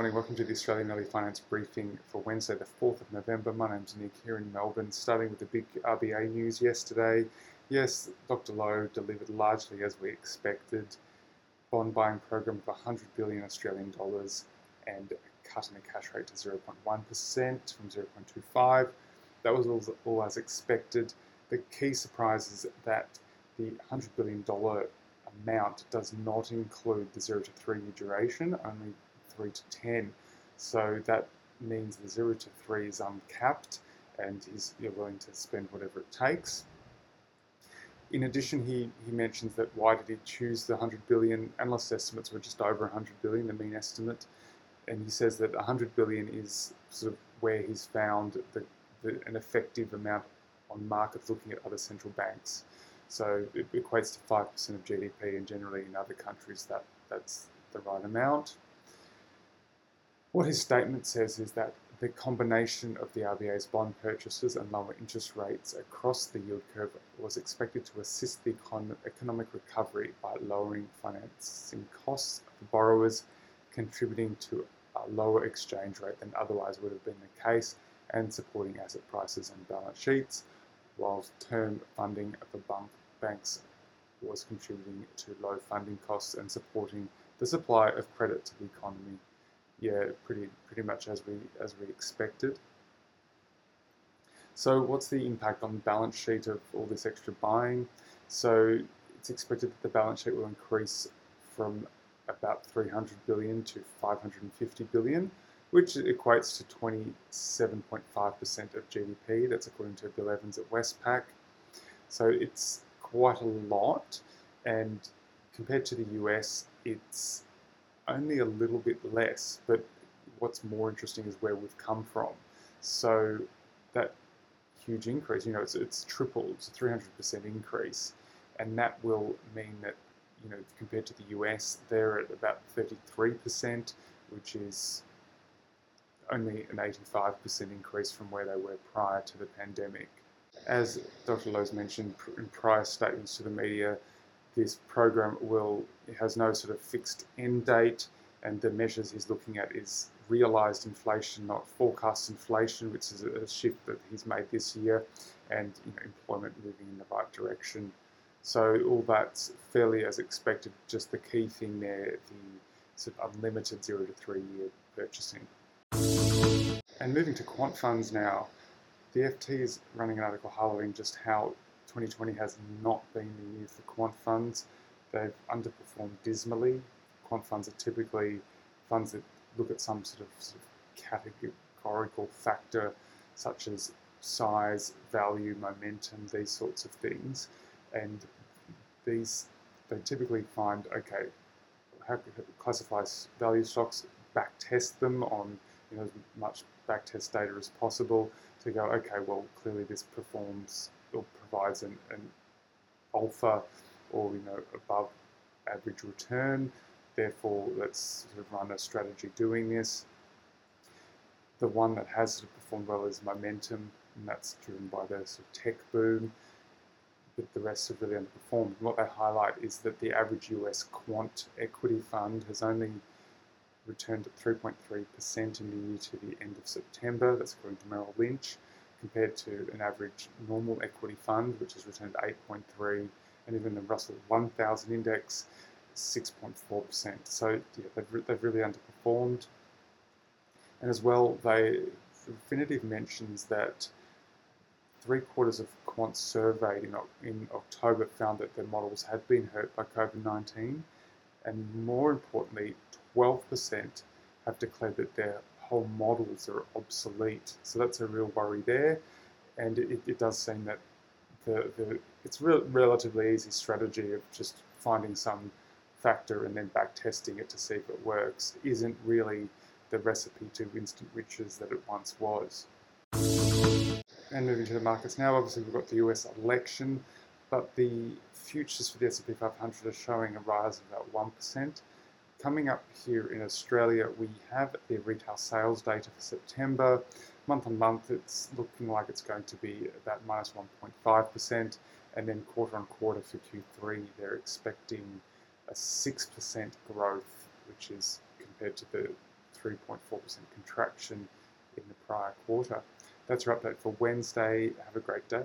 morning, welcome to the Australian Early Finance Briefing for Wednesday, the 4th of November. My name's Nick here in Melbourne, starting with the big RBA news yesterday. Yes, Dr. Lowe delivered largely as we expected. Bond buying program of 100 billion Australian dollars and cutting the cash rate to 0.1% from 0.25. That was all, all as expected. The key surprise is that the $100 billion amount does not include the 0 to 3 year duration, only 3 to 10. So that means the 0 to 3 is uncapped and is, you're willing to spend whatever it takes. In addition, he, he mentions that why did he choose the 100 billion? Analyst estimates were just over 100 billion, the mean estimate. And he says that 100 billion is sort of where he's found the, the, an effective amount on markets looking at other central banks. So it equates to 5% of GDP, and generally in other countries that, that's the right amount. What his statement says is that the combination of the RBA's bond purchases and lower interest rates across the yield curve was expected to assist the economic recovery by lowering financing costs for borrowers, contributing to a lower exchange rate than otherwise would have been the case, and supporting asset prices and balance sheets, while term funding for banks was contributing to low funding costs and supporting the supply of credit to the economy yeah, pretty pretty much as we as we expected. So what's the impact on the balance sheet of all this extra buying? So it's expected that the balance sheet will increase from about 300 billion to 550 billion, which equates to 27.5% of GDP. That's according to Bill Evans at Westpac. So it's quite a lot, and compared to the US, it's only a little bit less, but what's more interesting is where we've come from. So that huge increase, you know, it's, it's tripled, it's a 300% increase, and that will mean that, you know, compared to the US, they're at about 33%, which is only an 85% increase from where they were prior to the pandemic. As Dr. Lowe's mentioned in prior statements to the media, this program will has no sort of fixed end date, and the measures he's looking at is realized inflation, not forecast inflation, which is a shift that he's made this year, and you know, employment moving in the right direction. So all that's fairly as expected. Just the key thing there, the sort of unlimited zero to three year purchasing. And moving to quant funds now, the FT is running an article highlighting just how 2020 has not been the year for quant funds. They've underperformed dismally. Quant funds are typically funds that look at some sort of, sort of categorical factor such as size, value, momentum, these sorts of things. And these, they typically find, okay, how classify value stocks, back test them on you know, as much back test data as possible to go, okay, well, clearly this performs or provides an, an alpha or you know above average return. Therefore, let's sort of run a strategy doing this. The one that has sort of performed well is momentum, and that's driven by the sort of tech boom. But the rest have really underperformed. What they highlight is that the average US quant equity fund has only returned at 3.3% in the year to the end of September. That's according to Merrill Lynch compared to an average normal equity fund, which has returned 8.3, and even the Russell 1000 index, 6.4%. So yeah, they've, they've really underperformed. And as well, they Refinitiv mentions that three quarters of quants surveyed in, in October found that their models had been hurt by COVID 19, and more importantly, 12% have declared that their whole models are obsolete. So that's a real worry there. And it, it does seem that the, the it's re- relatively easy strategy of just finding some factor and then back testing it to see if it works isn't really the recipe to instant riches that it once was. And moving to the markets now, obviously we've got the US election, but the futures for the S&P 500 are showing a rise of about 1%. Coming up here in Australia, we have the retail sales data for September. Month on month, it's looking like it's going to be about minus 1.5%, and then quarter on quarter for Q3, they're expecting a 6% growth, which is compared to the 3.4% contraction in the prior quarter. That's our update for Wednesday. Have a great day.